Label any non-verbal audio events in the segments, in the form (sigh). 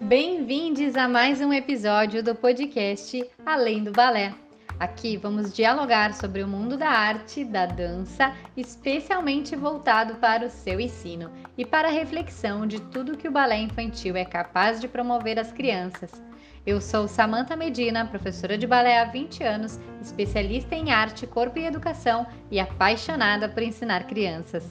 Bem-vindos a mais um episódio do podcast Além do Balé. Aqui vamos dialogar sobre o mundo da arte, da dança, especialmente voltado para o seu ensino e para a reflexão de tudo que o balé infantil é capaz de promover às crianças. Eu sou Samantha Medina, professora de balé há 20 anos, especialista em arte, corpo e educação e apaixonada por ensinar crianças.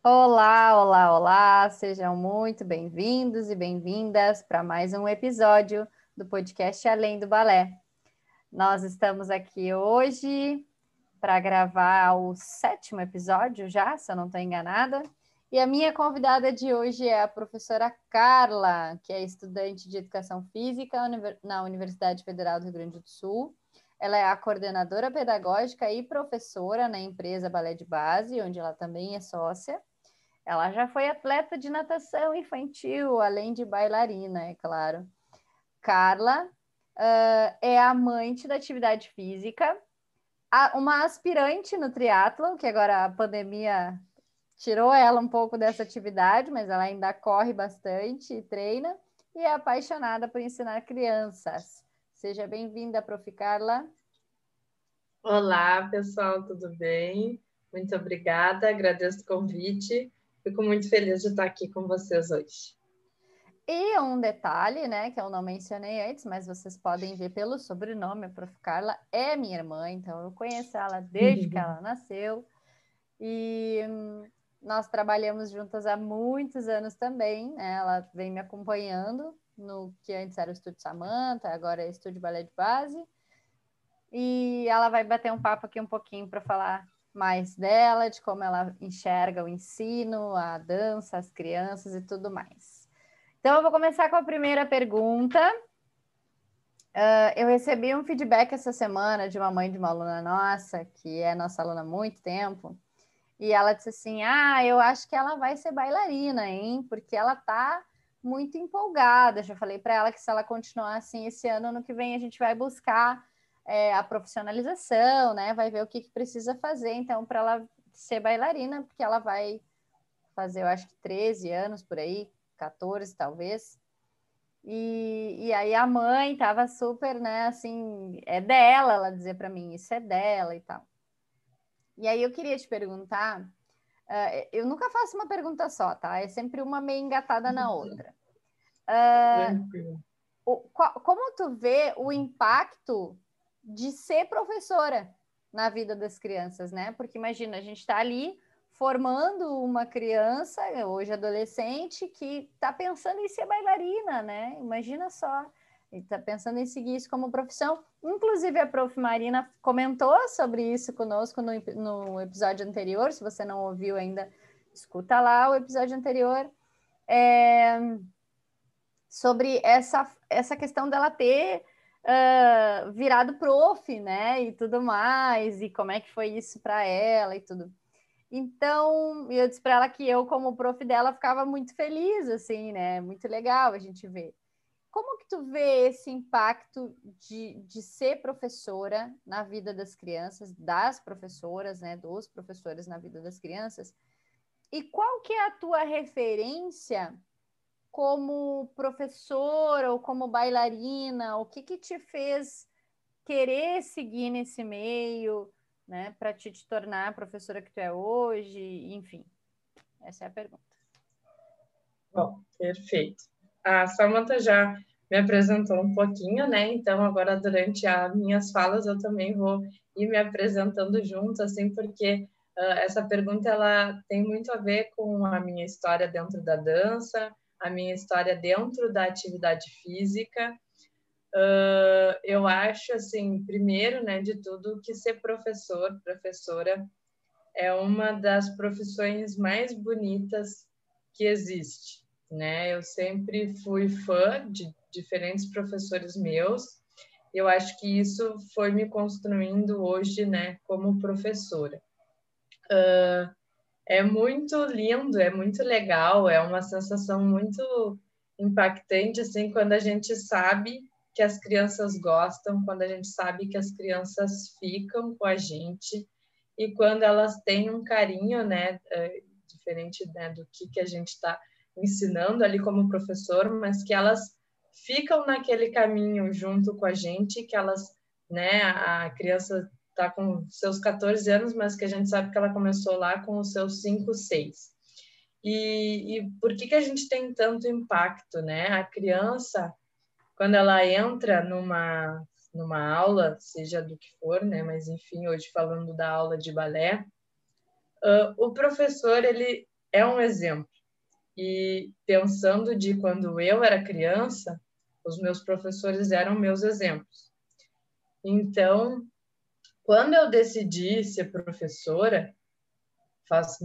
Olá, olá, olá! Sejam muito bem-vindos e bem-vindas para mais um episódio do podcast Além do Balé. Nós estamos aqui hoje para gravar o sétimo episódio já, se eu não estou enganada. E a minha convidada de hoje é a professora Carla, que é estudante de Educação Física na Universidade Federal do Rio Grande do Sul. Ela é a coordenadora pedagógica e professora na empresa Balé de Base, onde ela também é sócia. Ela já foi atleta de natação infantil, além de bailarina, é claro. Carla uh, é amante da atividade física, uma aspirante no triatlo, que agora a pandemia tirou ela um pouco dessa atividade, mas ela ainda corre bastante e treina, e é apaixonada por ensinar crianças. Seja bem-vinda, Prof. Carla. Olá, pessoal, tudo bem? Muito obrigada, agradeço o convite. Fico muito feliz de estar aqui com vocês hoje. E um detalhe, né, que eu não mencionei antes, mas vocês podem ver pelo sobrenome, a Prof. Carla é minha irmã, então eu conheço ela desde que (laughs) ela nasceu. E hum, nós trabalhamos juntas há muitos anos também, né? Ela vem me acompanhando no que antes era o Estúdio Samanta, agora é Estúdio Balé de Base. E ela vai bater um papo aqui um pouquinho para falar mais dela, de como ela enxerga o ensino, a dança, as crianças e tudo mais. Então, eu vou começar com a primeira pergunta. Uh, eu recebi um feedback essa semana de uma mãe de uma aluna nossa, que é nossa aluna há muito tempo, e ela disse assim: Ah, eu acho que ela vai ser bailarina, hein? Porque ela tá muito empolgada. Já falei para ela que se ela continuar assim esse ano, ano que vem a gente vai buscar é, a profissionalização, né? Vai ver o que, que precisa fazer, então, para ela ser bailarina, porque ela vai fazer, eu acho que 13 anos por aí, 14 talvez. E, e aí a mãe estava super, né, assim, é dela, ela dizia para mim, isso é dela e tal. E aí eu queria te perguntar, uh, eu nunca faço uma pergunta só, tá? É sempre uma meio engatada na outra. Uh, o, qual, como tu vê o impacto de ser professora na vida das crianças, né? Porque imagina, a gente está ali formando uma criança, hoje adolescente, que está pensando em ser bailarina, né? Imagina só, está pensando em seguir isso como profissão. Inclusive, a prof. Marina comentou sobre isso conosco no, no episódio anterior. Se você não ouviu ainda, escuta lá o episódio anterior. É, sobre essa, essa questão dela ter uh, virado prof, né? E tudo mais, e como é que foi isso para ela e tudo. Então, eu disse para ela que eu, como prof dela, ficava muito feliz, assim, né? Muito legal a gente ver. Como que tu vê esse impacto de, de ser professora na vida das crianças, das professoras, né? Dos professores na vida das crianças? E qual que é a tua referência como professora ou como bailarina? O que, que te fez querer seguir nesse meio, né, para te, te tornar a professora que tu é hoje? Enfim, essa é a pergunta. Bom, perfeito. A Samantha já me apresentou um pouquinho, né? Então, agora, durante as minhas falas, eu também vou ir me apresentando junto, assim, porque uh, essa pergunta, ela tem muito a ver com a minha história dentro da dança, a minha história dentro da atividade física. Uh, eu acho, assim, primeiro, né, de tudo, que ser professor, professora, é uma das profissões mais bonitas que existe, né? Eu sempre fui fã de diferentes professores meus. Eu acho que isso foi me construindo hoje, né, como professora. Uh, é muito lindo, é muito legal, é uma sensação muito impactante assim quando a gente sabe que as crianças gostam, quando a gente sabe que as crianças ficam com a gente e quando elas têm um carinho, né, é, diferente né, do que, que a gente está ensinando ali como professor, mas que elas ficam naquele caminho junto com a gente, que elas, né, a criança está com seus 14 anos, mas que a gente sabe que ela começou lá com os seus 5, 6. E, e por que, que a gente tem tanto impacto, né? A criança, quando ela entra numa, numa aula, seja do que for, né? Mas enfim, hoje falando da aula de balé, uh, o professor ele é um exemplo. E pensando de quando eu era criança, os meus professores eram meus exemplos. Então, quando eu decidi ser professora, faz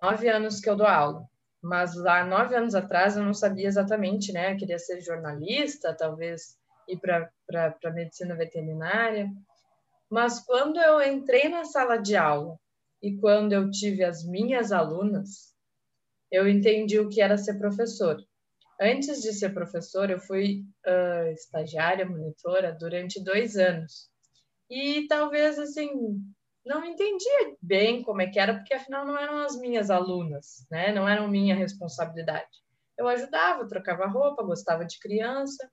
nove anos que eu dou aula, mas lá nove anos atrás eu não sabia exatamente, né? Eu queria ser jornalista, talvez ir para medicina veterinária. Mas quando eu entrei na sala de aula e quando eu tive as minhas alunas, eu entendi o que era ser professor. Antes de ser professor, eu fui uh, estagiária, monitora durante dois anos e talvez assim não entendia bem como é que era, porque afinal não eram as minhas alunas, né? Não eram minha responsabilidade. Eu ajudava, trocava roupa, gostava de criança,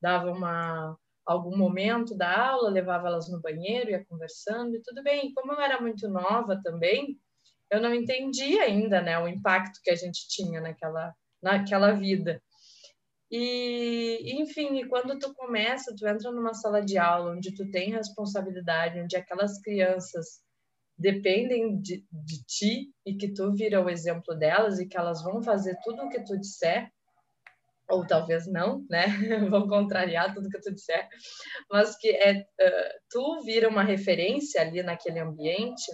dava uma algum momento da aula, levava elas no banheiro, ia conversando e tudo bem. Como eu era muito nova também, eu não entendia ainda, né, o impacto que a gente tinha naquela naquela vida. E, enfim, quando tu começa, tu entra numa sala de aula onde tu tem responsabilidade, onde aquelas crianças dependem de, de ti e que tu vira o exemplo delas e que elas vão fazer tudo o que tu disser, ou talvez não, né? (laughs) vão contrariar tudo que tu disser, mas que é, tu vira uma referência ali naquele ambiente,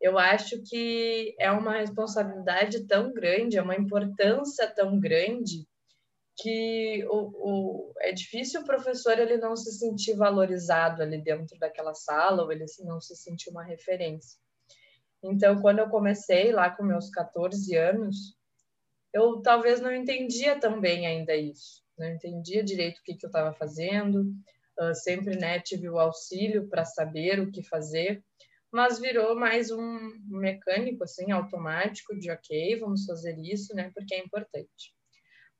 eu acho que é uma responsabilidade tão grande, é uma importância tão grande que o, o, é difícil o professor ele não se sentir valorizado ali dentro daquela sala ou ele não se sentir uma referência. Então, quando eu comecei lá com meus 14 anos, eu talvez não entendia tão bem ainda isso, não entendia direito o que, que eu estava fazendo, uh, sempre né, tive o auxílio para saber o que fazer, mas virou mais um mecânico assim automático de ok, vamos fazer isso, né, porque é importante.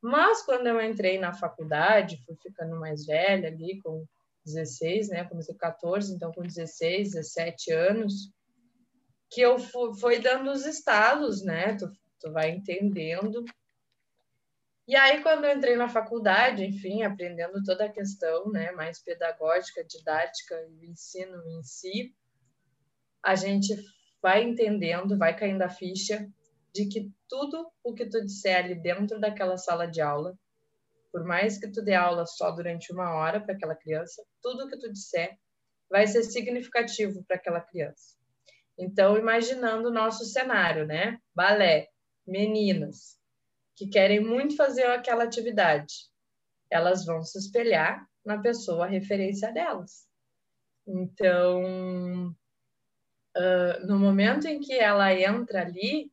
Mas quando eu entrei na faculdade, fui ficando mais velha ali, com 16, né? Comecei com 14, então com 16, 17 anos, que eu fui, foi dando os estalos, né? Tu, tu vai entendendo. E aí, quando eu entrei na faculdade, enfim, aprendendo toda a questão, né, mais pedagógica, didática o ensino em si, a gente vai entendendo, vai caindo a ficha de que tudo o que tu disser ali dentro daquela sala de aula, por mais que tu dê aula só durante uma hora para aquela criança, tudo o que tu disser vai ser significativo para aquela criança. Então, imaginando o nosso cenário, né? Balé, meninas que querem muito fazer aquela atividade, elas vão se espelhar na pessoa referência delas. Então, uh, no momento em que ela entra ali,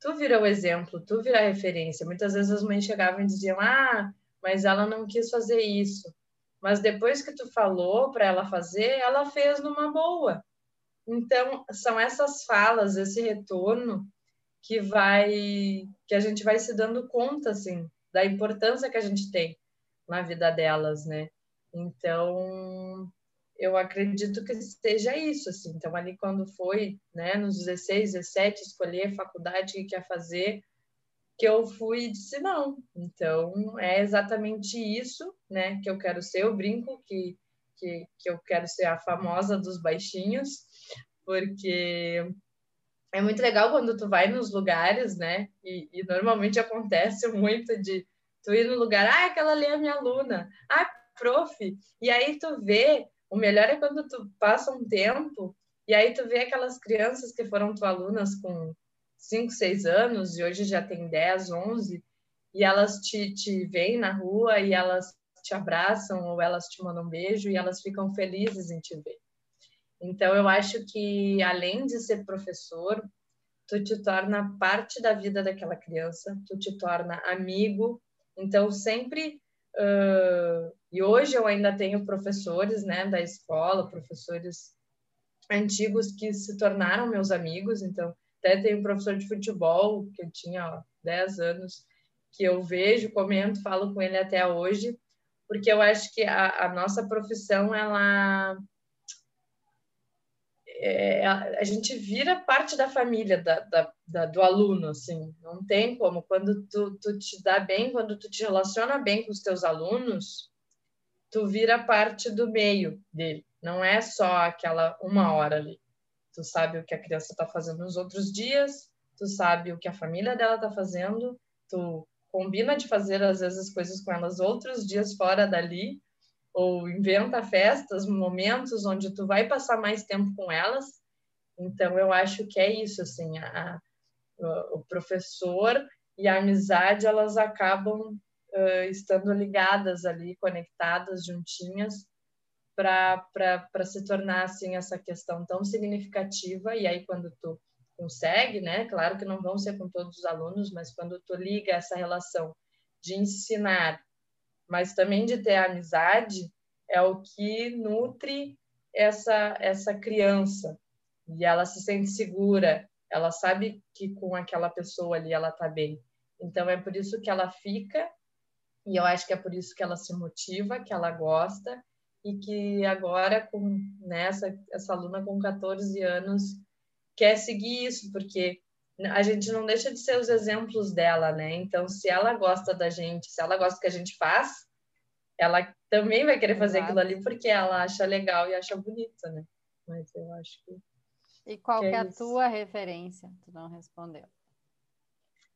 tu vira o exemplo, tu vira a referência. Muitas vezes as mães chegavam e diziam: "Ah, mas ela não quis fazer isso". Mas depois que tu falou para ela fazer, ela fez numa boa. Então, são essas falas, esse retorno que vai que a gente vai se dando conta assim da importância que a gente tem na vida delas, né? Então, eu acredito que seja isso, assim. Então, ali quando foi, né, nos 16, 17, escolher faculdade que quer fazer, que eu fui e disse não. Então, é exatamente isso, né, que eu quero ser. Eu brinco que, que, que eu quero ser a famosa dos baixinhos, porque é muito legal quando tu vai nos lugares, né, e, e normalmente acontece (laughs) muito de tu ir no lugar, ah, aquela ali é minha aluna, ah, prof, e aí tu vê o melhor é quando tu passa um tempo e aí tu vê aquelas crianças que foram tuas alunas com 5, 6 anos e hoje já tem 10, 11 e elas te, te veem na rua e elas te abraçam ou elas te mandam um beijo e elas ficam felizes em te ver. Então eu acho que além de ser professor, tu te torna parte da vida daquela criança, tu te torna amigo. Então sempre uh, E hoje eu ainda tenho professores, né, da escola, professores antigos que se tornaram meus amigos, então até tenho um professor de futebol que eu tinha ó, 10 anos, que eu vejo, comento, falo com ele até hoje, porque eu acho que a, a nossa profissão, ela é, a, a, gente vira parte da família da, da, da, do aluno, assim, não tem como. Quando tu, tu te dá bem, quando tu te relaciona bem com os teus alunos, tu vira parte do meio dele. Não é só aquela uma hora ali. Tu sabe o que a criança está fazendo nos outros dias, tu sabe o que a família dela está fazendo, tu combina de fazer às vezes coisas com elas outros dias fora dali, ou inventa festas, momentos onde tu vai passar mais tempo com elas. Então eu acho que é isso assim, a, a, o professor e a amizade elas acabam uh, estando ligadas ali, conectadas, juntinhas, para se tornar assim essa questão tão significativa. E aí quando tu consegue, né? Claro que não vão ser com todos os alunos, mas quando tu liga essa relação de ensinar, mas também de ter amizade, é o que nutre essa essa criança. E ela se sente segura, ela sabe que com aquela pessoa ali ela tá bem. Então é por isso que ela fica e eu acho que é por isso que ela se motiva, que ela gosta e que agora com nessa né, essa aluna com 14 anos quer seguir isso, porque a gente não deixa de ser os exemplos dela, né? Então, se ela gosta da gente, se ela gosta do que a gente faz, ela também vai querer fazer Exato. aquilo ali porque ela acha legal e acha bonita, né? Mas eu acho que. E qual que é, é a tua referência? Tu não respondeu.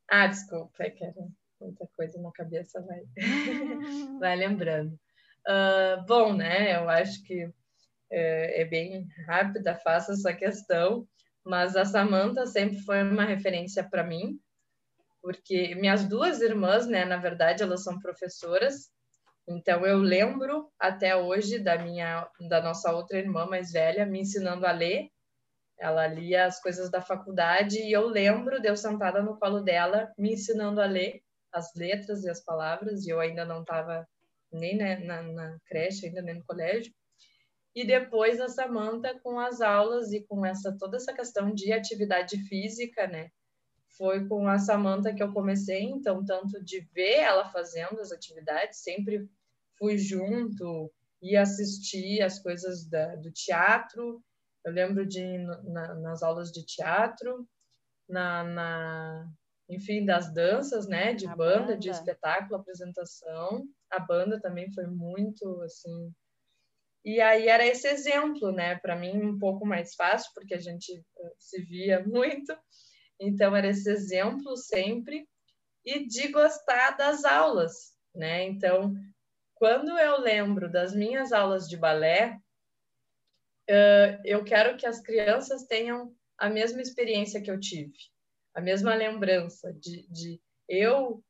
Ah, desculpa, é que era muita coisa na cabeça vai, (laughs) vai lembrando. Uh, bom, né? Eu acho que é, é, bem rápida, fácil essa questão, mas a Samantha sempre foi uma referência para mim, porque minhas duas irmãs, né? Na verdade, elas são professoras, então eu lembro até hoje da minha, da nossa outra irmã mais velha me ensinando a ler. Ela lia as coisas da faculdade e eu lembro de eu sentada no colo dela me ensinando a ler as letras e as palavras, e eu ainda não estava nem né, na, na, creche, ainda nem no colégio. E depois a Samanta com as aulas e com essa toda essa questão de atividade física, né? Foi com a Samanta que eu comecei, então, tanto de ver ela fazendo as atividades, sempre fui junto e assistir as coisas da, do teatro. Eu lembro de na, nas aulas de teatro, na, na enfim, das danças, né, de banda, banda, de espetáculo, apresentação. A banda também foi muito, assim. E aí era esse exemplo, né, para mim um pouco mais fácil, porque a gente eh, se via (laughs) muito. Então era esse exemplo sempre e de gostar das aulas, né? Então, quando eu lembro das minhas aulas de balé, eu quero que as crianças tenham a mesma experiência que eu tive a mesma lembrança de, de eu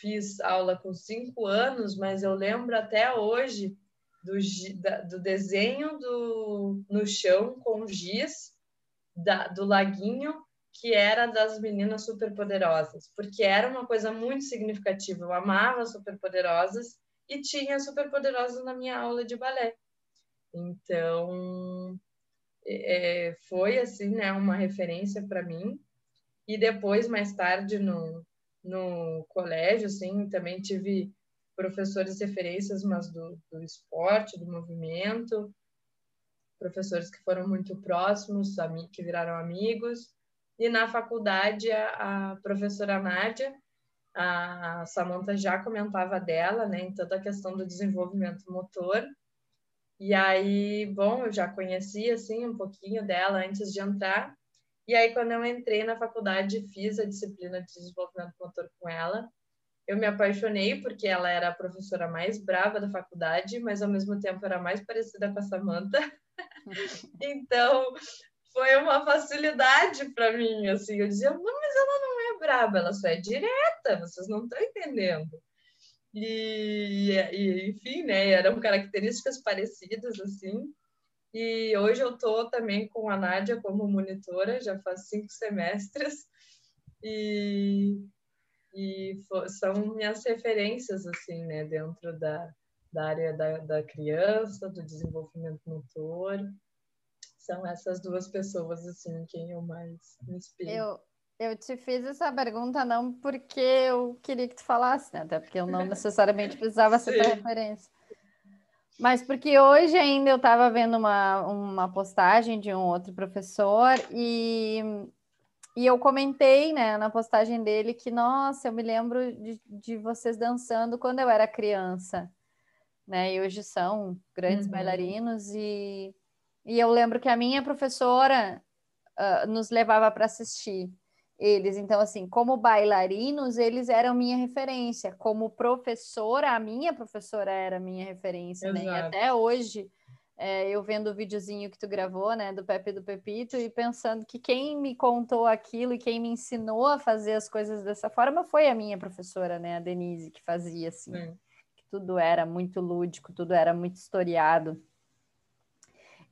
fiz aula com cinco anos, mas eu lembro até hoje do, do desenho do, no chão com giz da, do laguinho que era das meninas superpoderosas, porque era uma coisa muito significativa. Eu amava superpoderosas e tinha superpoderosas na minha aula de balé. Então, é, foi assim, né, uma referência para mim e depois, mais tarde, no, no colégio, assim, também tive professores referências, mas do, do esporte, do movimento, professores que foram muito próximos, que viraram amigos. E na faculdade, a, a professora Nádia, a Samantha já comentava dela, né, em toda a questão do desenvolvimento motor. E aí, bom, eu já conhecia, assim, um pouquinho dela antes de entrar, e aí, quando eu entrei na faculdade, fiz a disciplina de desenvolvimento motor com ela. Eu me apaixonei porque ela era a professora mais brava da faculdade, mas ao mesmo tempo era mais parecida com a Samantha. (laughs) então, foi uma facilidade para mim, assim. Eu dizia, mas ela não é brava, ela só é direta, vocês não estão entendendo. E, e, enfim, né, eram características parecidas, assim. E hoje eu estou também com a Nádia como monitora, já faz cinco semestres. E, e são minhas referências, assim, né, dentro da, da área da, da criança, do desenvolvimento motor. São essas duas pessoas, assim, quem eu mais me inspiro. Eu, eu te fiz essa pergunta não porque eu queria que tu falasse, né? Até porque eu não (laughs) necessariamente precisava ser tua referência. Mas porque hoje ainda eu estava vendo uma, uma postagem de um outro professor e, e eu comentei né, na postagem dele que, nossa, eu me lembro de, de vocês dançando quando eu era criança. Né? E hoje são grandes uhum. bailarinos e, e eu lembro que a minha professora uh, nos levava para assistir eles. Então, assim, como bailarinos, eles eram minha referência. Como professora, a minha professora era minha referência, né? E até hoje, é, eu vendo o videozinho que tu gravou, né, do Pepe e do Pepito, e pensando que quem me contou aquilo e quem me ensinou a fazer as coisas dessa forma foi a minha professora, né, a Denise, que fazia assim. Que tudo era muito lúdico, tudo era muito historiado.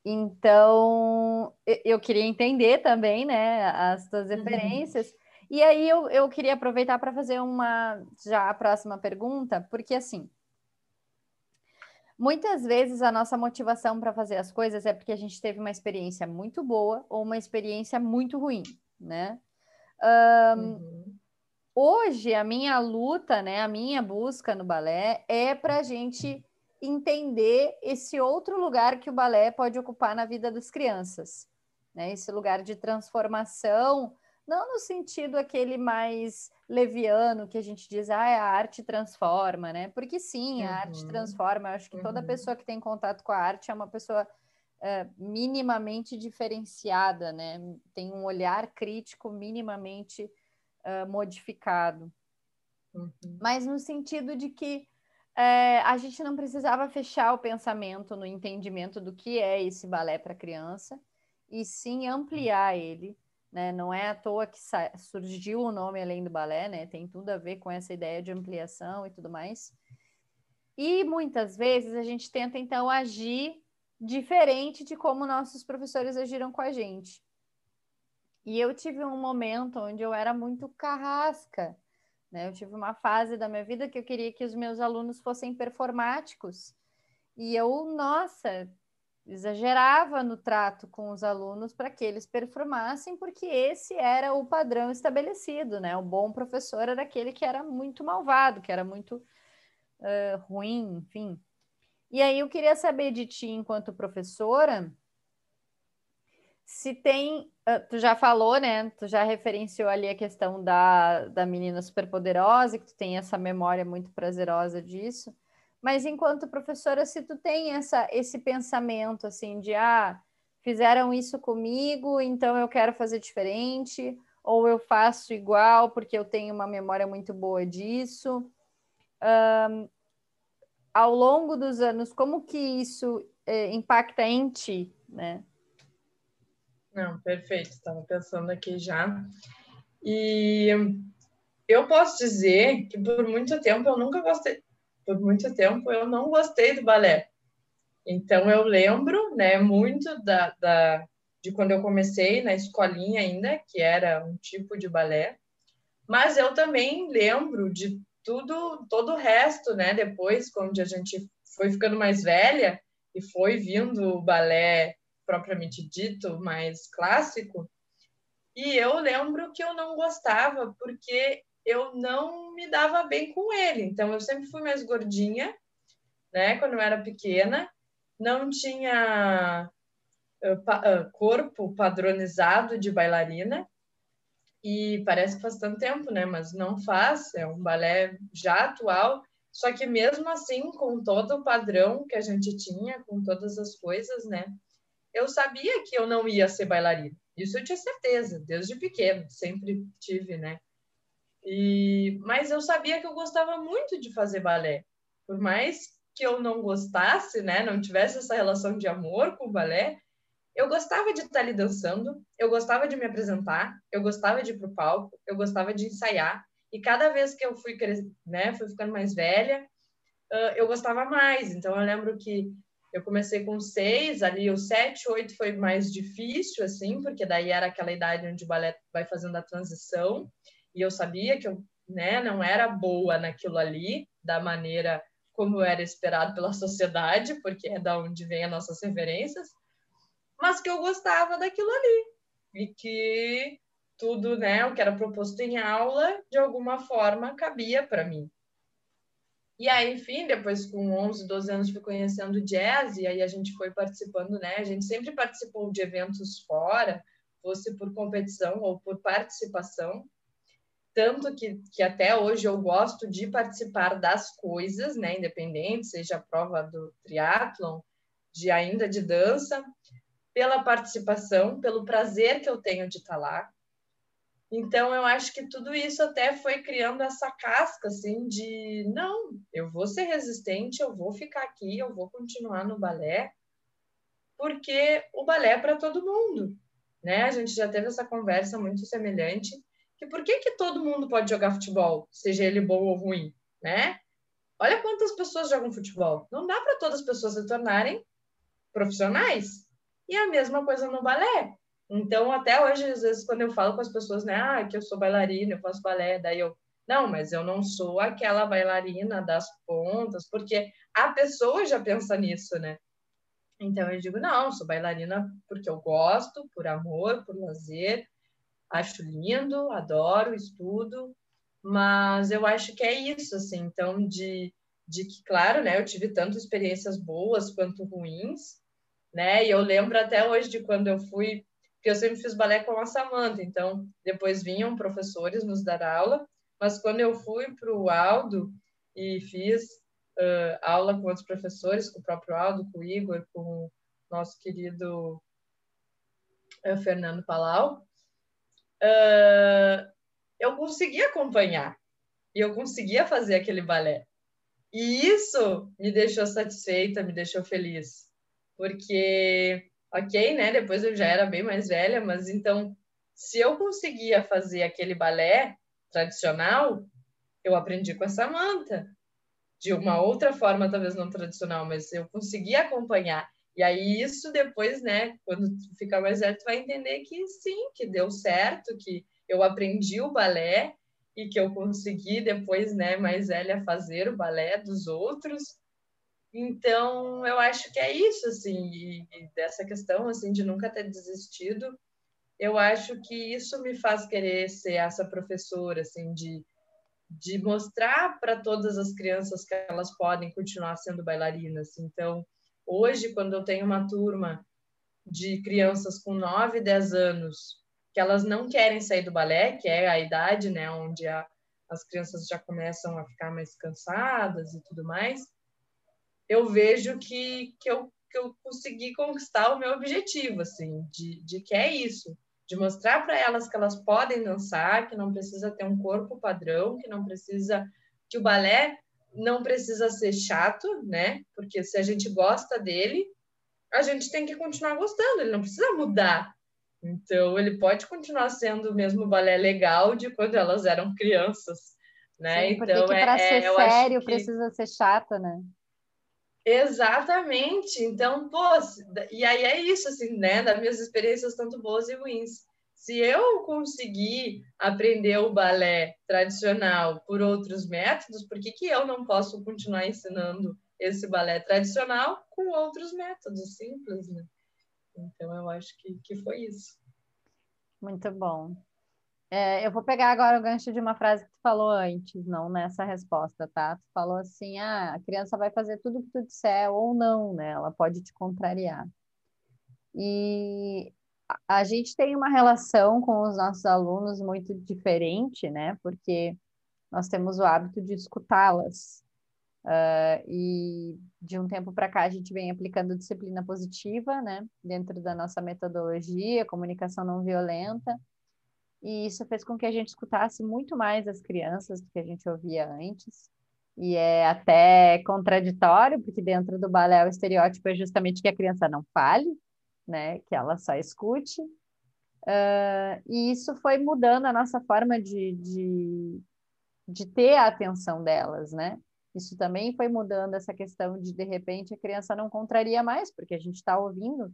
Então, eu queria entender também, né, as tuas uhum. referências. Uhum. E aí eu, eu queria aproveitar para fazer uma já a próxima pergunta, porque assim, muitas vezes a nossa motivação para fazer as coisas é porque a gente teve uma experiência muito boa ou uma experiência muito ruim, né? Um, uhum. Hoje a minha luta, né, a minha busca no balé é para a gente entender esse outro lugar que o balé pode ocupar na vida das crianças, né? Esse lugar de transformação, não no sentido aquele mais leviano que a gente diz, ah, a arte transforma, né? Porque sim, a uhum. arte transforma. Eu acho que uhum. toda pessoa que tem contato com a arte é uma pessoa é, minimamente diferenciada, né? Tem um olhar crítico minimamente uh, modificado. Uhum. Mas no sentido de que é, a gente não precisava fechar o pensamento no entendimento do que é esse balé para criança, e sim ampliar ele. Né? Não é à toa que surgiu o nome Além do Balé, né? tem tudo a ver com essa ideia de ampliação e tudo mais. E muitas vezes a gente tenta, então, agir diferente de como nossos professores agiram com a gente. E eu tive um momento onde eu era muito carrasca né? Eu tive uma fase da minha vida que eu queria que os meus alunos fossem performáticos. E eu, nossa, exagerava no trato com os alunos para que eles performassem, porque esse era o padrão estabelecido, né? O bom professor era aquele que era muito malvado, que era muito uh, ruim, enfim. E aí eu queria saber de ti, enquanto professora, se tem tu já falou, né? Tu já referenciou ali a questão da, da menina superpoderosa, que tu tem essa memória muito prazerosa disso. Mas enquanto professora, se tu tem essa, esse pensamento assim de ah, fizeram isso comigo, então eu quero fazer diferente, ou eu faço igual porque eu tenho uma memória muito boa disso. Um, ao longo dos anos, como que isso eh, impacta em ti, né? Não, perfeito. Estava pensando aqui já. E eu posso dizer que por muito tempo eu nunca gostei, por muito tempo eu não gostei do balé. Então eu lembro, né, muito da, da de quando eu comecei na escolinha ainda, que era um tipo de balé. Mas eu também lembro de tudo, todo o resto, né, depois quando a gente foi ficando mais velha e foi vindo o balé propriamente dito, mais clássico. E eu lembro que eu não gostava porque eu não me dava bem com ele. Então eu sempre fui mais gordinha, né, quando eu era pequena, não tinha uh, corpo padronizado de bailarina. E parece que faz tanto tempo, né, mas não faz, é um balé já atual. Só que mesmo assim, com todo o padrão que a gente tinha, com todas as coisas, né, eu sabia que eu não ia ser bailarina. Isso eu tinha certeza, desde pequeno, sempre tive, né? E, mas eu sabia que eu gostava muito de fazer balé. Por mais que eu não gostasse, né, não tivesse essa relação de amor com o balé, eu gostava de estar ali dançando, eu gostava de me apresentar, eu gostava de ir pro palco, eu gostava de ensaiar. E cada vez que eu fui, né, fui ficando mais velha, eu gostava mais. Então eu lembro que eu comecei com seis, ali o sete, oito foi mais difícil, assim, porque daí era aquela idade onde o balé vai fazendo a transição, e eu sabia que eu né, não era boa naquilo ali, da maneira como era esperado pela (laughs) sociedade, porque é da onde vem as nossas referências, mas que eu gostava daquilo ali e que tudo, né, o que era proposto em aula, de alguma forma cabia para mim. E aí, enfim, depois com 11, 12 anos fui conhecendo jazz e aí a gente foi participando, né? A gente sempre participou de eventos fora, fosse por competição ou por participação. Tanto que, que até hoje eu gosto de participar das coisas, né? Independente, seja a prova do triatlon, de ainda de dança, pela participação, pelo prazer que eu tenho de estar lá. Então, eu acho que tudo isso até foi criando essa casca, assim, de não, eu vou ser resistente, eu vou ficar aqui, eu vou continuar no balé, porque o balé é para todo mundo, né? A gente já teve essa conversa muito semelhante, que por que, que todo mundo pode jogar futebol, seja ele bom ou ruim, né? Olha quantas pessoas jogam futebol. Não dá para todas as pessoas se tornarem profissionais. E a mesma coisa no balé. Então, até hoje, às vezes, quando eu falo com as pessoas, né, ah, que eu sou bailarina, eu faço balé, daí eu, não, mas eu não sou aquela bailarina das pontas, porque a pessoa já pensa nisso, né? Então, eu digo, não, sou bailarina porque eu gosto, por amor, por lazer, acho lindo, adoro, estudo, mas eu acho que é isso, assim, então, de, de que, claro, né, eu tive tanto experiências boas quanto ruins, né, e eu lembro até hoje de quando eu fui porque eu sempre fiz balé com a Samanta, então depois vinham professores nos dar aula, mas quando eu fui para o Aldo e fiz uh, aula com outros professores, com o próprio Aldo, com o Igor, com o nosso querido uh, Fernando Palau, uh, eu conseguia acompanhar e eu conseguia fazer aquele balé. E isso me deixou satisfeita, me deixou feliz, porque ok, né? Depois eu já era bem mais velha, mas então, se eu conseguia fazer aquele balé tradicional, eu aprendi com a Samantha. De uma outra forma, talvez não tradicional, mas eu conseguia acompanhar. E aí, isso depois, né, quando tu ficar mais velho, tu vai entender que sim, que deu certo, que eu aprendi o balé e que eu consegui depois, né, mais velha, fazer o balé dos outros então, eu acho que é isso, assim, e, e dessa questão, assim, de nunca ter desistido, eu acho que isso me faz querer ser essa professora, assim, de, de mostrar para todas as crianças que elas podem continuar sendo bailarinas. Então, hoje, quando eu tenho uma turma de crianças com 9, 10 anos, que elas não querem sair do balé, que é a idade, né, onde a, as crianças já começam a ficar mais cansadas e tudo mais, eu vejo que, que, eu, que eu consegui conquistar o meu objetivo, assim, de, de que é isso, de mostrar para elas que elas podem dançar, que não precisa ter um corpo padrão, que não precisa, que o balé não precisa ser chato, né? Porque se a gente gosta dele, a gente tem que continuar gostando, ele não precisa mudar. Então, ele pode continuar sendo o mesmo balé legal de quando elas eram crianças, né? Sim, então, para é, ser é, sério que... precisa ser chato, né? Exatamente. Então, pô, e aí é isso, assim, né? Das minhas experiências, tanto boas e ruins. Se eu conseguir aprender o balé tradicional por outros métodos, por que, que eu não posso continuar ensinando esse balé tradicional com outros métodos simples, né? Então, eu acho que, que foi isso. Muito bom. É, eu vou pegar agora o gancho de uma frase que tu falou antes, não nessa resposta, tá? Tu falou assim, ah, a criança vai fazer tudo o que tu disser ou não, né? Ela pode te contrariar. E a gente tem uma relação com os nossos alunos muito diferente, né? Porque nós temos o hábito de escutá-las. Uh, e de um tempo para cá a gente vem aplicando disciplina positiva, né? Dentro da nossa metodologia, comunicação não violenta e isso fez com que a gente escutasse muito mais as crianças do que a gente ouvia antes. E é até contraditório, porque dentro do balé o estereótipo é justamente que a criança não fale, né? Que ela só escute. Uh, e isso foi mudando a nossa forma de, de, de ter a atenção delas, né? Isso também foi mudando essa questão de, de repente, a criança não contraria mais, porque a gente está ouvindo,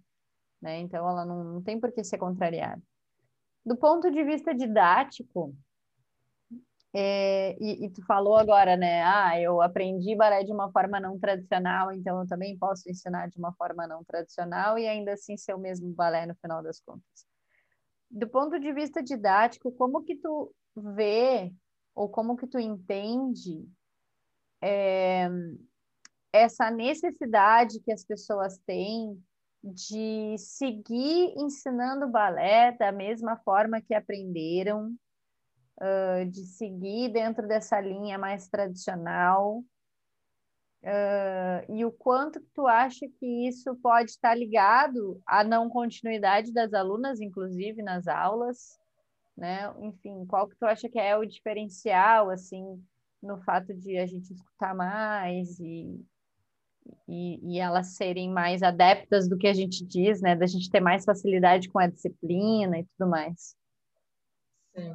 né? Então, ela não, não tem por que ser contrariada. Do ponto de vista didático, É, e, e, tu falou agora, né? Ah, eu aprendi balé de uma forma não tradicional, então eu também posso ensinar de uma forma não tradicional e ainda assim ser o mesmo balé no final das contas. Do ponto de vista didático, como que tu vê ou como que tu entende é, essa necessidade que as pessoas têm de seguir ensinando balé da mesma forma que aprenderam, uh, de seguir dentro dessa linha mais tradicional, uh, e o quanto tu acha que isso pode estar ligado à não continuidade das alunas, inclusive nas aulas, né? Enfim, qual que tu acha que é o diferencial, assim, no fato de a gente escutar mais e e, e, elas serem mais adeptas do que a gente diz, né? Da gente ter mais facilidade com a disciplina e tudo mais. Sim.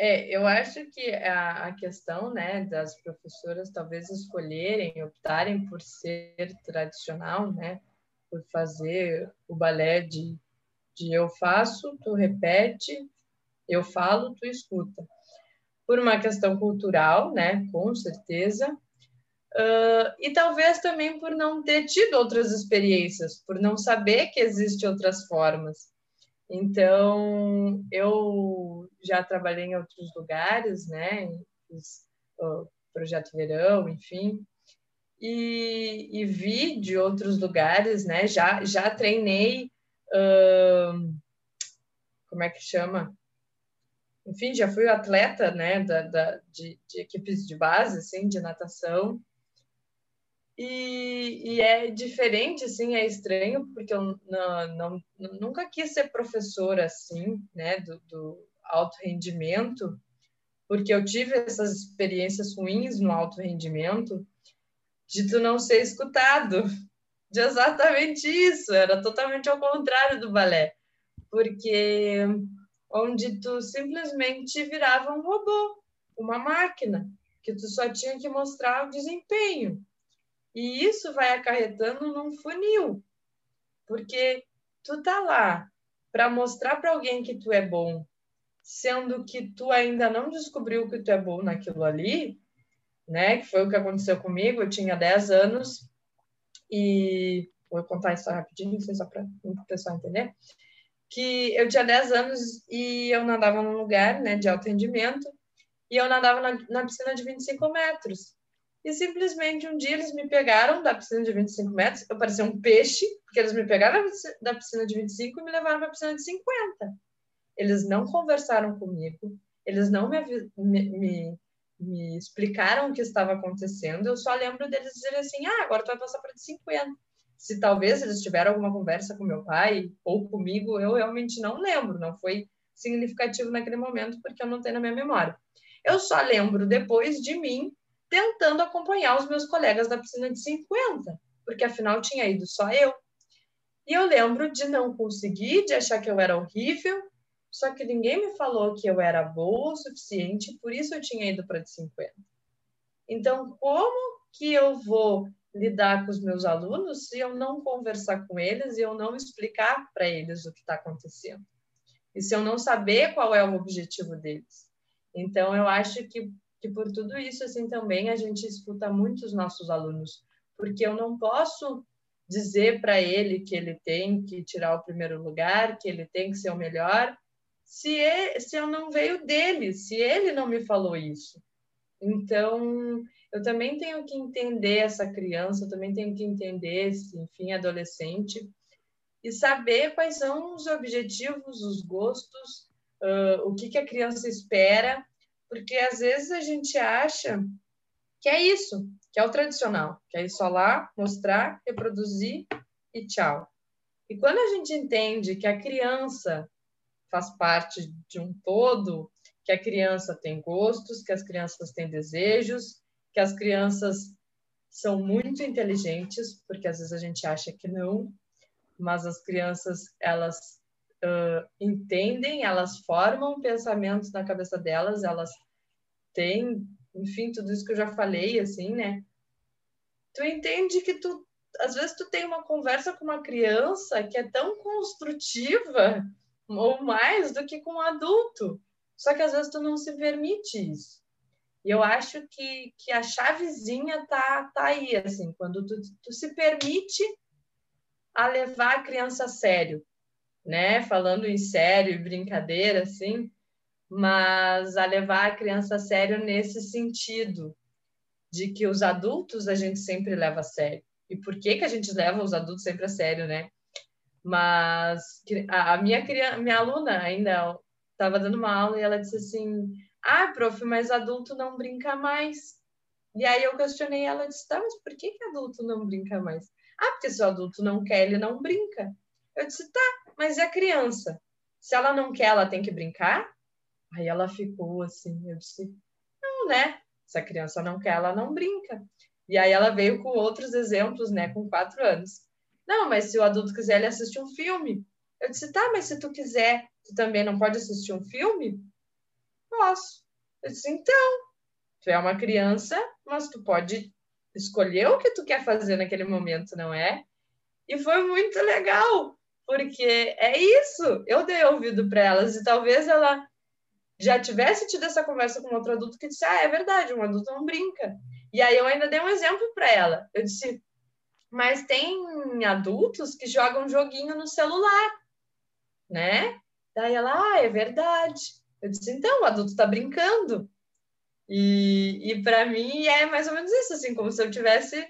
É, eu acho que a, a questão, né, das professoras talvez escolherem, optarem por ser tradicional, né, por fazer o balé de, de eu faço, tu repete, eu falo, tu escuta. Por uma questão cultural, né, com certeza, Uh, e talvez também por não ter tido outras experiências, por não saber que existem outras formas. Então, eu já trabalhei em outros lugares, né? Fiz uh, projeto verão, enfim, e, e, vi de outros lugares, né? Já, já treinei, uh, como é que chama? Enfim, já fui atleta, né? Da, da de, de equipes de base, assim, de natação. E, e, é diferente, assim, é estranho, porque eu não, não, nunca quis ser professora, assim, né, do, do alto rendimento, porque eu tive essas experiências ruins no alto rendimento, de tu não ser escutado, (laughs) de exatamente isso, era totalmente ao contrário do balé, porque onde tu simplesmente virava um robô, uma máquina, que tu só tinha que mostrar o desempenho, e isso vai acarretando num funil, porque tu tá lá para mostrar para alguém que tu é bom, sendo que tu ainda não descobriu que tu é bom naquilo ali, né? Que foi o que aconteceu comigo. Eu tinha 10 anos e vou contar isso rapidinho, só para o pessoal entender. Que eu tinha 10 anos e eu nadava num lugar né, de alto rendimento e eu nadava na, na piscina de 25 metros. E simplesmente um dia eles me pegaram da piscina de 25 metros, eu parecia um peixe, porque eles me pegaram da piscina de 25 e me levaram para a piscina de 50. Eles não conversaram comigo, eles não me, me, me, me explicaram o que estava acontecendo, eu só lembro deles dizerem assim: ah, agora tu vai passar para de 50. Se talvez eles tiveram alguma conversa com meu pai ou comigo, eu realmente não lembro, não foi significativo naquele momento, porque eu não tenho na minha memória. Eu só lembro depois de mim tentando acompanhar os meus colegas da piscina de 50, porque afinal tinha ido só eu. E eu lembro de não conseguir, de achar que eu era horrível, só que ninguém me falou que eu era boa o suficiente, por isso eu tinha ido para de 50. Então, como que eu vou lidar com os meus alunos se eu não conversar com eles e eu não explicar para eles o que está acontecendo? E se eu não saber qual é o objetivo deles? Então, eu acho que que por tudo isso assim também a gente escuta muito os nossos alunos, porque eu não posso dizer para ele que ele tem que tirar o primeiro lugar, que ele tem que ser o melhor, se, ele, se eu não veio dele, se ele não me falou isso. Então, eu também tenho que entender essa criança, eu também tenho que entender esse, enfim, adolescente e saber quais são os objetivos, os gostos, uh, o que, que a criança espera porque às vezes a gente acha que é isso, que é o tradicional, que é ir só lá, mostrar, reproduzir e tchau. E quando a gente entende que a criança faz parte de um todo, que a criança tem gostos, que as crianças têm desejos, que as crianças são muito inteligentes, porque às vezes a gente acha que não, mas as crianças elas uh, entendem, elas formam pensamentos na cabeça delas, elas têm, enfim, tudo isso que eu já falei, assim, né? Tu entende que tu, às vezes, tu tem uma conversa com uma criança que é tão construtiva ou mais do que com um adulto. Só que às vezes tu não se permite isso. E eu acho que, que a chavezinha tá, tá aí, assim, quando tu, tu se permite a levar a criança a sério, né? Falando em sério e brincadeira, assim, mas a levar a criança a sério nesse sentido de que os adultos a gente sempre leva a sério. E por que que a gente leva os adultos sempre a sério, né? Mas a minha criança, minha aluna ainda estava dando uma aula e ela disse assim: "Ah, prof, mas adulto não brinca mais". E aí eu questionei ela, disse: "Tá, mas por que que adulto não brinca mais?" "Ah, porque se o adulto não quer, ele não brinca". Eu disse: "Tá, mas a criança? Se ela não quer, ela tem que brincar?" Aí ela ficou assim, eu disse: "Não, né? Se a criança não quer, ela não brinca". E aí ela veio com outros exemplos, né, com quatro anos. Não, mas se o adulto quiser, ele assiste um filme. Eu disse, tá, mas se tu quiser, tu também não pode assistir um filme? Posso. Eu disse, então, tu é uma criança, mas tu pode escolher o que tu quer fazer naquele momento, não é? E foi muito legal, porque é isso. Eu dei ouvido para elas e talvez ela já tivesse tido essa conversa com outro adulto que disse: Ah, é verdade, um adulto não brinca. E aí eu ainda dei um exemplo para ela. Eu disse: Mas tem adultos que jogam joguinho no celular, né? Daí ela: Ah, é verdade. Eu disse: Então, o adulto está brincando. E, e para mim é mais ou menos isso, assim, como se eu tivesse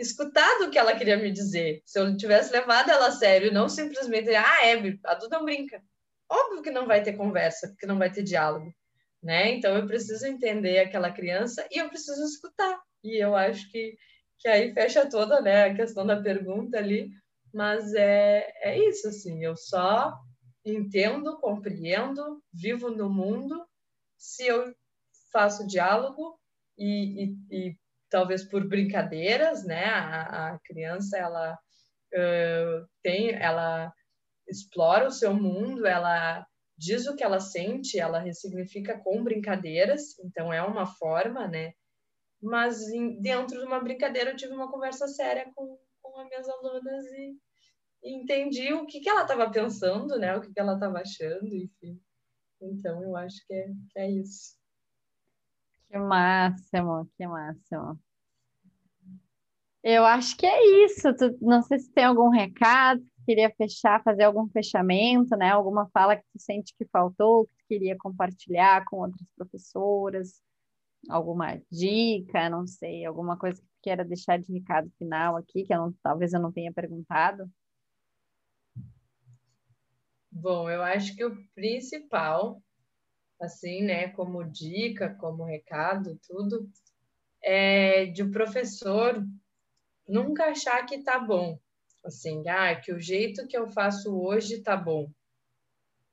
escutado o que ela queria me dizer. Se eu tivesse levado ela a sério, não simplesmente, ah, é, adulto não brinca. Óbvio que não vai ter conversa, que não vai ter diálogo, né? Então eu preciso entender aquela criança e eu preciso escutar. E eu acho que, que aí fecha toda, né, a questão da pergunta ali, mas é, é isso, assim, eu só entendo, compreendo, vivo no mundo se eu faço diálogo e, e, e talvez por brincadeiras, né? A, a criança ela uh, tem, ela explora o seu mundo, ela diz o que ela sente, ela ressignifica com brincadeiras, então é uma forma, né? Mas em, dentro de uma brincadeira eu tive uma conversa séria com, com as minhas alunas e, e entendi o que, que ela estava pensando, né? O que, que ela estava achando, enfim. Então eu acho que é, que é isso. Que máximo, que máximo. Eu acho que é isso. Tu, não sei se tem algum recado queria fechar, fazer algum fechamento, né? Alguma fala que tu sente que faltou, que tu queria compartilhar com outras professoras, alguma dica, não sei, alguma coisa que tu queira deixar de recado final aqui, que eu não, talvez eu não tenha perguntado. Bom, eu acho que o principal, assim, né, como dica, como recado, tudo, é de o um professor nunca achar que tá bom, assim, ah, que o jeito que eu faço hoje tá bom.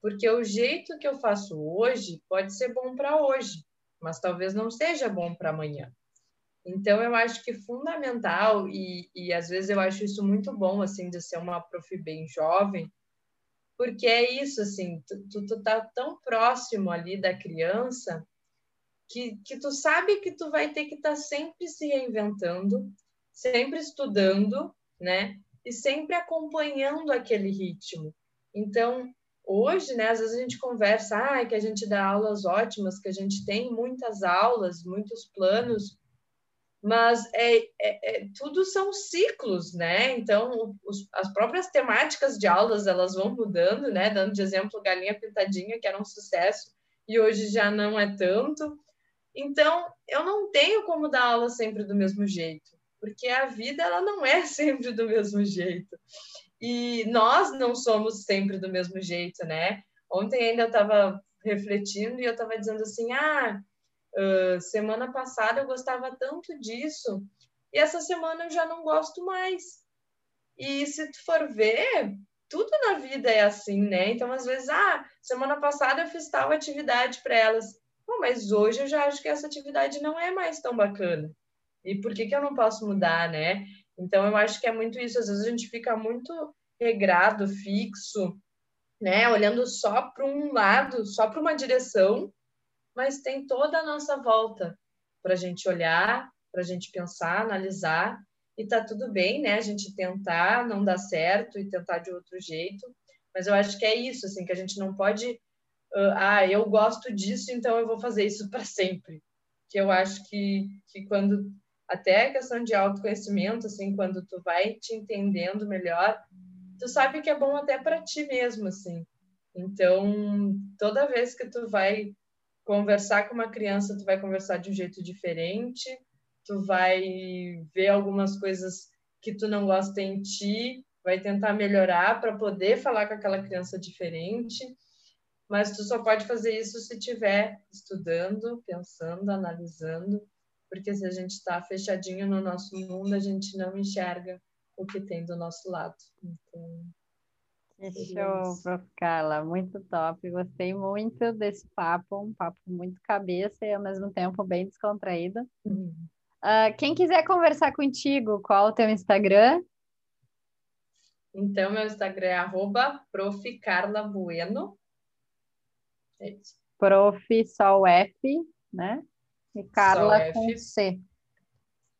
Porque o jeito que eu faço hoje pode ser bom para hoje, mas talvez não seja bom para amanhã. Então, eu acho que fundamental, e, e às vezes eu acho isso muito bom, assim, de ser uma prof bem jovem, porque é isso, assim, tu, tu, tu tá tão próximo ali da criança que, que tu sabe que tu vai ter que estar tá sempre se reinventando, sempre estudando, né? e sempre acompanhando aquele ritmo. Então, hoje, né, às vezes a gente conversa, ah, que a gente dá aulas ótimas, que a gente tem muitas aulas, muitos planos, mas é, é, é tudo são ciclos, né? Então, os, as próprias temáticas de aulas, elas vão mudando, né? Dando de exemplo Galinha Pintadinha, que era um sucesso, e hoje já não é tanto. Então, eu não tenho como dar aula sempre do mesmo jeito porque a vida ela não é (laughs) sempre do mesmo jeito. E nós não somos sempre do mesmo jeito, né? Ontem ainda eu estava refletindo e eu estava dizendo assim: ah, uh, semana passada eu gostava tanto disso, e essa semana eu já não gosto mais. E se tu for ver, tudo na vida é assim, né? Então, às vezes, ah, semana passada eu fiz tal atividade para elas, Bom, mas hoje eu já acho que essa atividade não é mais tão bacana. E por que, que eu não posso mudar, né? Então, eu acho que é muito isso. Às vezes a gente fica muito regrado, fixo, né? Olhando só para um lado, só para uma direção, mas tem toda a nossa volta para a gente olhar, para a gente pensar, analisar, e tá tudo bem, né? A gente tentar, não dar certo e tentar de outro jeito, mas eu acho que é isso, assim, que a gente não pode uh, ah, eu gosto disso, então eu vou fazer isso (laughs) para sempre. Que eu acho que, que quando até a questão de autoconhecimento, assim, quando tu vai te entendendo melhor, tu sabe que é bom até para ti mesmo, assim. Então, toda vez que tu vai conversar com uma criança, tu vai conversar de um jeito diferente, tu vai ver algumas coisas que tu não gosta em ti, vai tentar melhorar para poder falar com aquela criança diferente. Mas tu só pode fazer isso se estiver estudando, pensando, analisando, porque se a gente está fechadinho no nosso mundo, a gente não enxerga o que tem do nosso lado. Então, que show, Prof. Carla, muito top. Gostei muito desse papo, um papo muito cabeça e ao mesmo tempo bem descontraído. Uhum. Uh, quem quiser conversar contigo, qual o teu Instagram? Então, meu Instagram é arroba profcarlabueno. É isso. Prof, só o F, né? E Carla com C.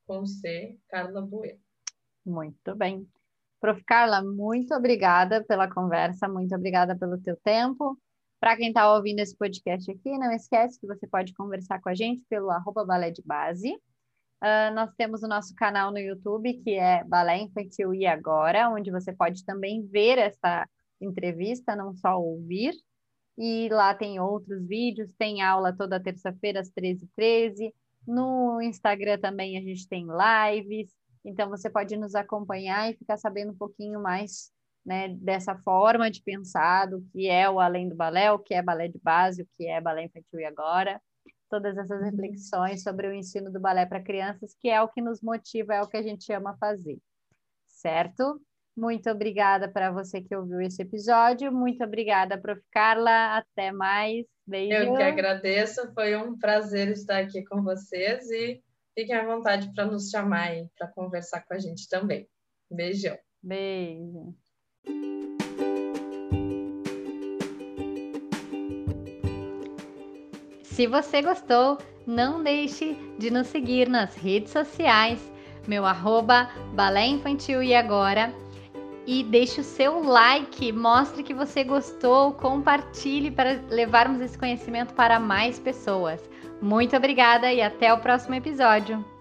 Com C, Carla Bueno. Muito bem. Prof. Carla, muito obrigada pela conversa, muito obrigada pelo teu tempo. Para quem está ouvindo esse podcast aqui, não esquece que você pode conversar com a gente pelo arroba balé de base. Uh, nós temos o nosso canal no YouTube, que é Balé Infantil e Agora, onde você pode também ver essa entrevista, não só ouvir. E lá tem outros vídeos, tem aula toda terça-feira às 13h13. No Instagram também a gente tem lives. Então você pode nos acompanhar e ficar sabendo um pouquinho mais né, dessa forma de pensar do que é o além do balé, o que é balé de base, o que é balé infantil e agora. Todas essas uhum. reflexões sobre o ensino do balé para crianças, que é o que nos motiva, é o que a gente ama fazer. Certo? Muito obrigada para você que ouviu esse episódio. Muito obrigada, Prof. Carla. Até mais. Beijo. Eu que agradeço. Foi um prazer estar aqui com vocês e fiquem à vontade para nos chamar para conversar com a gente também. Beijão. Beijo. Se você gostou, não deixe de nos seguir nas redes sociais, meu arroba Balé Infantil e Agora e deixe o seu like, mostre que você gostou, compartilhe para levarmos esse conhecimento para mais pessoas. Muito obrigada e até o próximo episódio.